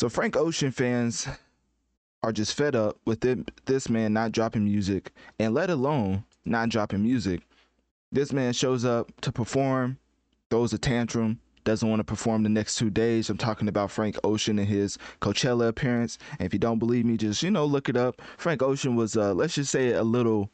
So Frank Ocean fans are just fed up with it, this man not dropping music, and let alone not dropping music. This man shows up to perform, throws a tantrum, doesn't want to perform the next two days. I'm talking about Frank Ocean and his Coachella appearance. And if you don't believe me, just you know look it up. Frank Ocean was, uh, let's just say, a little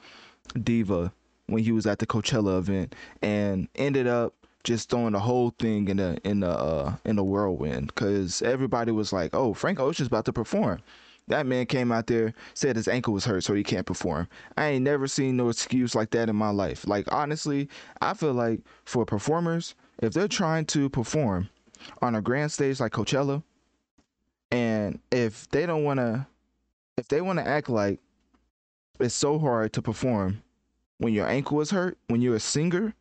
diva when he was at the Coachella event, and ended up just throwing the whole thing in the in the uh, in the whirlwind because everybody was like, "Oh, Frank Ocean's about to perform." That man came out there, said his ankle was hurt, so he can't perform. I ain't never seen no excuse like that in my life. Like honestly, I feel like for performers, if they're trying to perform on a grand stage like Coachella, and if they don't want to, if they want to act like it's so hard to perform when your ankle is hurt, when you're a singer,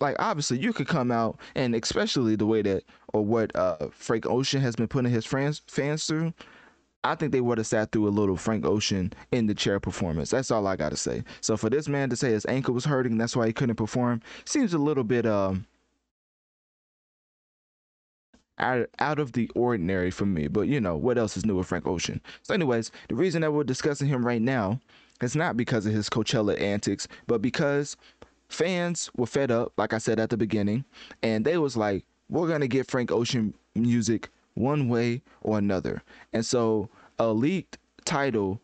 like obviously you could come out and especially the way that or what uh Frank Ocean has been putting his fans fans through. I think they would have sat through a little Frank Ocean in the chair performance. That's all I gotta say. So for this man to say his ankle was hurting, that's why he couldn't perform, seems a little bit um out, out of the ordinary for me. But you know, what else is new with Frank Ocean? So, anyways, the reason that we're discussing him right now is not because of his Coachella antics, but because fans were fed up, like I said at the beginning, and they was like, we're gonna get Frank Ocean music one way or another. And so a leaked title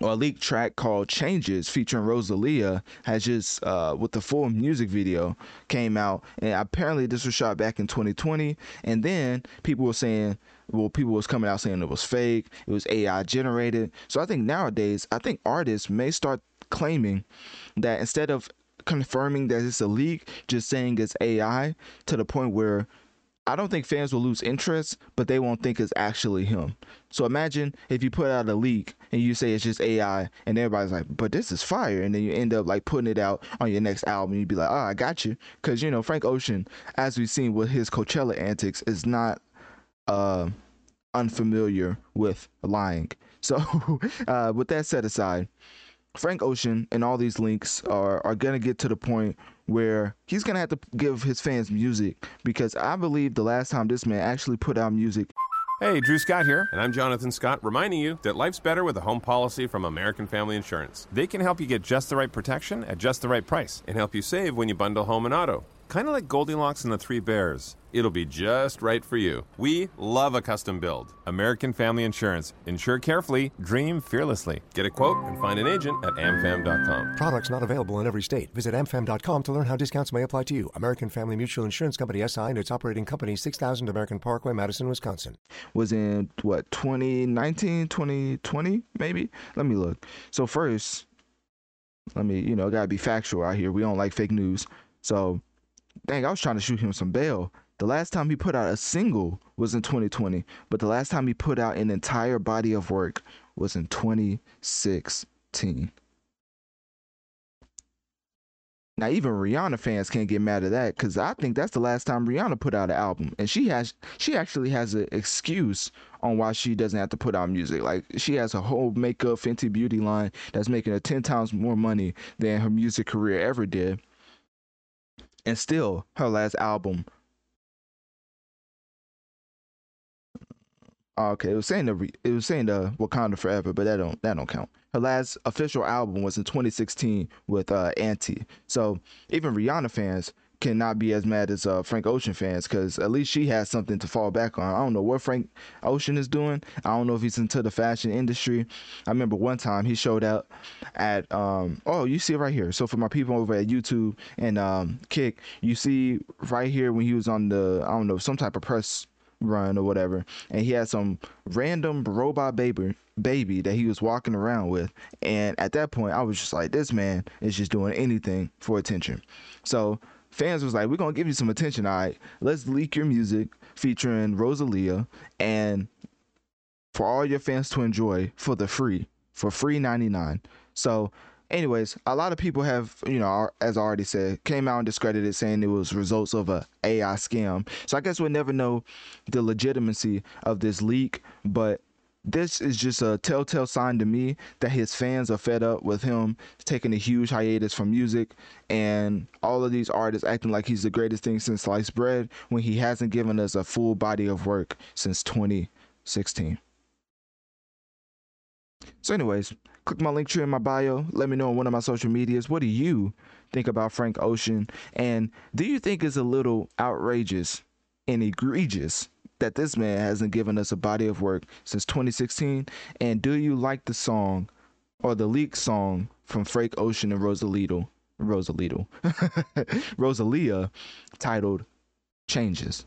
or a leaked track called Changes featuring Rosalia has just uh, with the full music video came out and apparently this was shot back in 2020 and then people were saying well people was coming out saying it was fake it was AI generated so I think nowadays I think artists may start claiming that instead of confirming that it's a leak, just saying it's AI to the point where I don't think fans will lose interest, but they won't think it's actually him. So imagine if you put out a leak and you say it's just AI, and everybody's like, "But this is fire," and then you end up like putting it out on your next album. You'd be like, "Oh, I got you," because you know Frank Ocean, as we've seen with his Coachella antics, is not uh, unfamiliar with lying. So, uh, with that set aside, Frank Ocean and all these links are are gonna get to the point where he's gonna have to give his fans music because I believe the last time this man actually put out music. Hey, Drew Scott here, and I'm Jonathan Scott, reminding you that life's better with a home policy from American Family Insurance. They can help you get just the right protection at just the right price and help you save when you bundle home and auto. Kind of like Goldilocks and the Three Bears. It'll be just right for you. We love a custom build. American Family Insurance. Insure carefully, dream fearlessly. Get a quote and find an agent at amfam.com. Products not available in every state. Visit amfam.com to learn how discounts may apply to you. American Family Mutual Insurance Company SI and its operating company 6000 American Parkway, Madison, Wisconsin. Was in what 2019, 2020 maybe? Let me look. So first, let me, you know, got to be factual out here. We don't like fake news. So dang, I was trying to shoot him some bail. The last time he put out a single was in 2020, but the last time he put out an entire body of work was in 2016. Now even Rihanna fans can't get mad at that because I think that's the last time Rihanna put out an album, and she has she actually has an excuse on why she doesn't have to put out music. Like she has a whole makeup Fenty Beauty line that's making her ten times more money than her music career ever did and still her last album. Okay it was saying the it was saying the wakanda forever but that don't that don't count. Her last official album was in 2016 with uh anti. So even rihanna fans cannot be as mad as uh, Frank Ocean fans because at least she has something to fall back on. I don't know what Frank Ocean is doing. I don't know if he's into the fashion industry. I remember one time he showed up at um, oh you see it right here. So for my people over at YouTube and um, Kick, you see right here when he was on the I don't know some type of press run or whatever, and he had some random robot baby baby that he was walking around with. And at that point, I was just like, this man is just doing anything for attention. So fans was like, we're gonna give you some attention. All right, let's leak your music featuring Rosalia and for all your fans to enjoy for the free for free 99. So anyways, a lot of people have, you know, as I already said, came out and discredited saying it was results of a AI scam. So I guess we'll never know the legitimacy of this leak, but this is just a telltale sign to me that his fans are fed up with him taking a huge hiatus from music and all of these artists acting like he's the greatest thing since sliced bread when he hasn't given us a full body of work since 2016. So, anyways, click my Linktree in my bio. Let me know on one of my social medias. What do you think about Frank Ocean? And do you think it's a little outrageous and egregious that this man hasn't given us a body of work since 2016? And do you like the song or the leak song from Frank Ocean and Rosalito, Rosalito, Rosalia, titled "Changes"?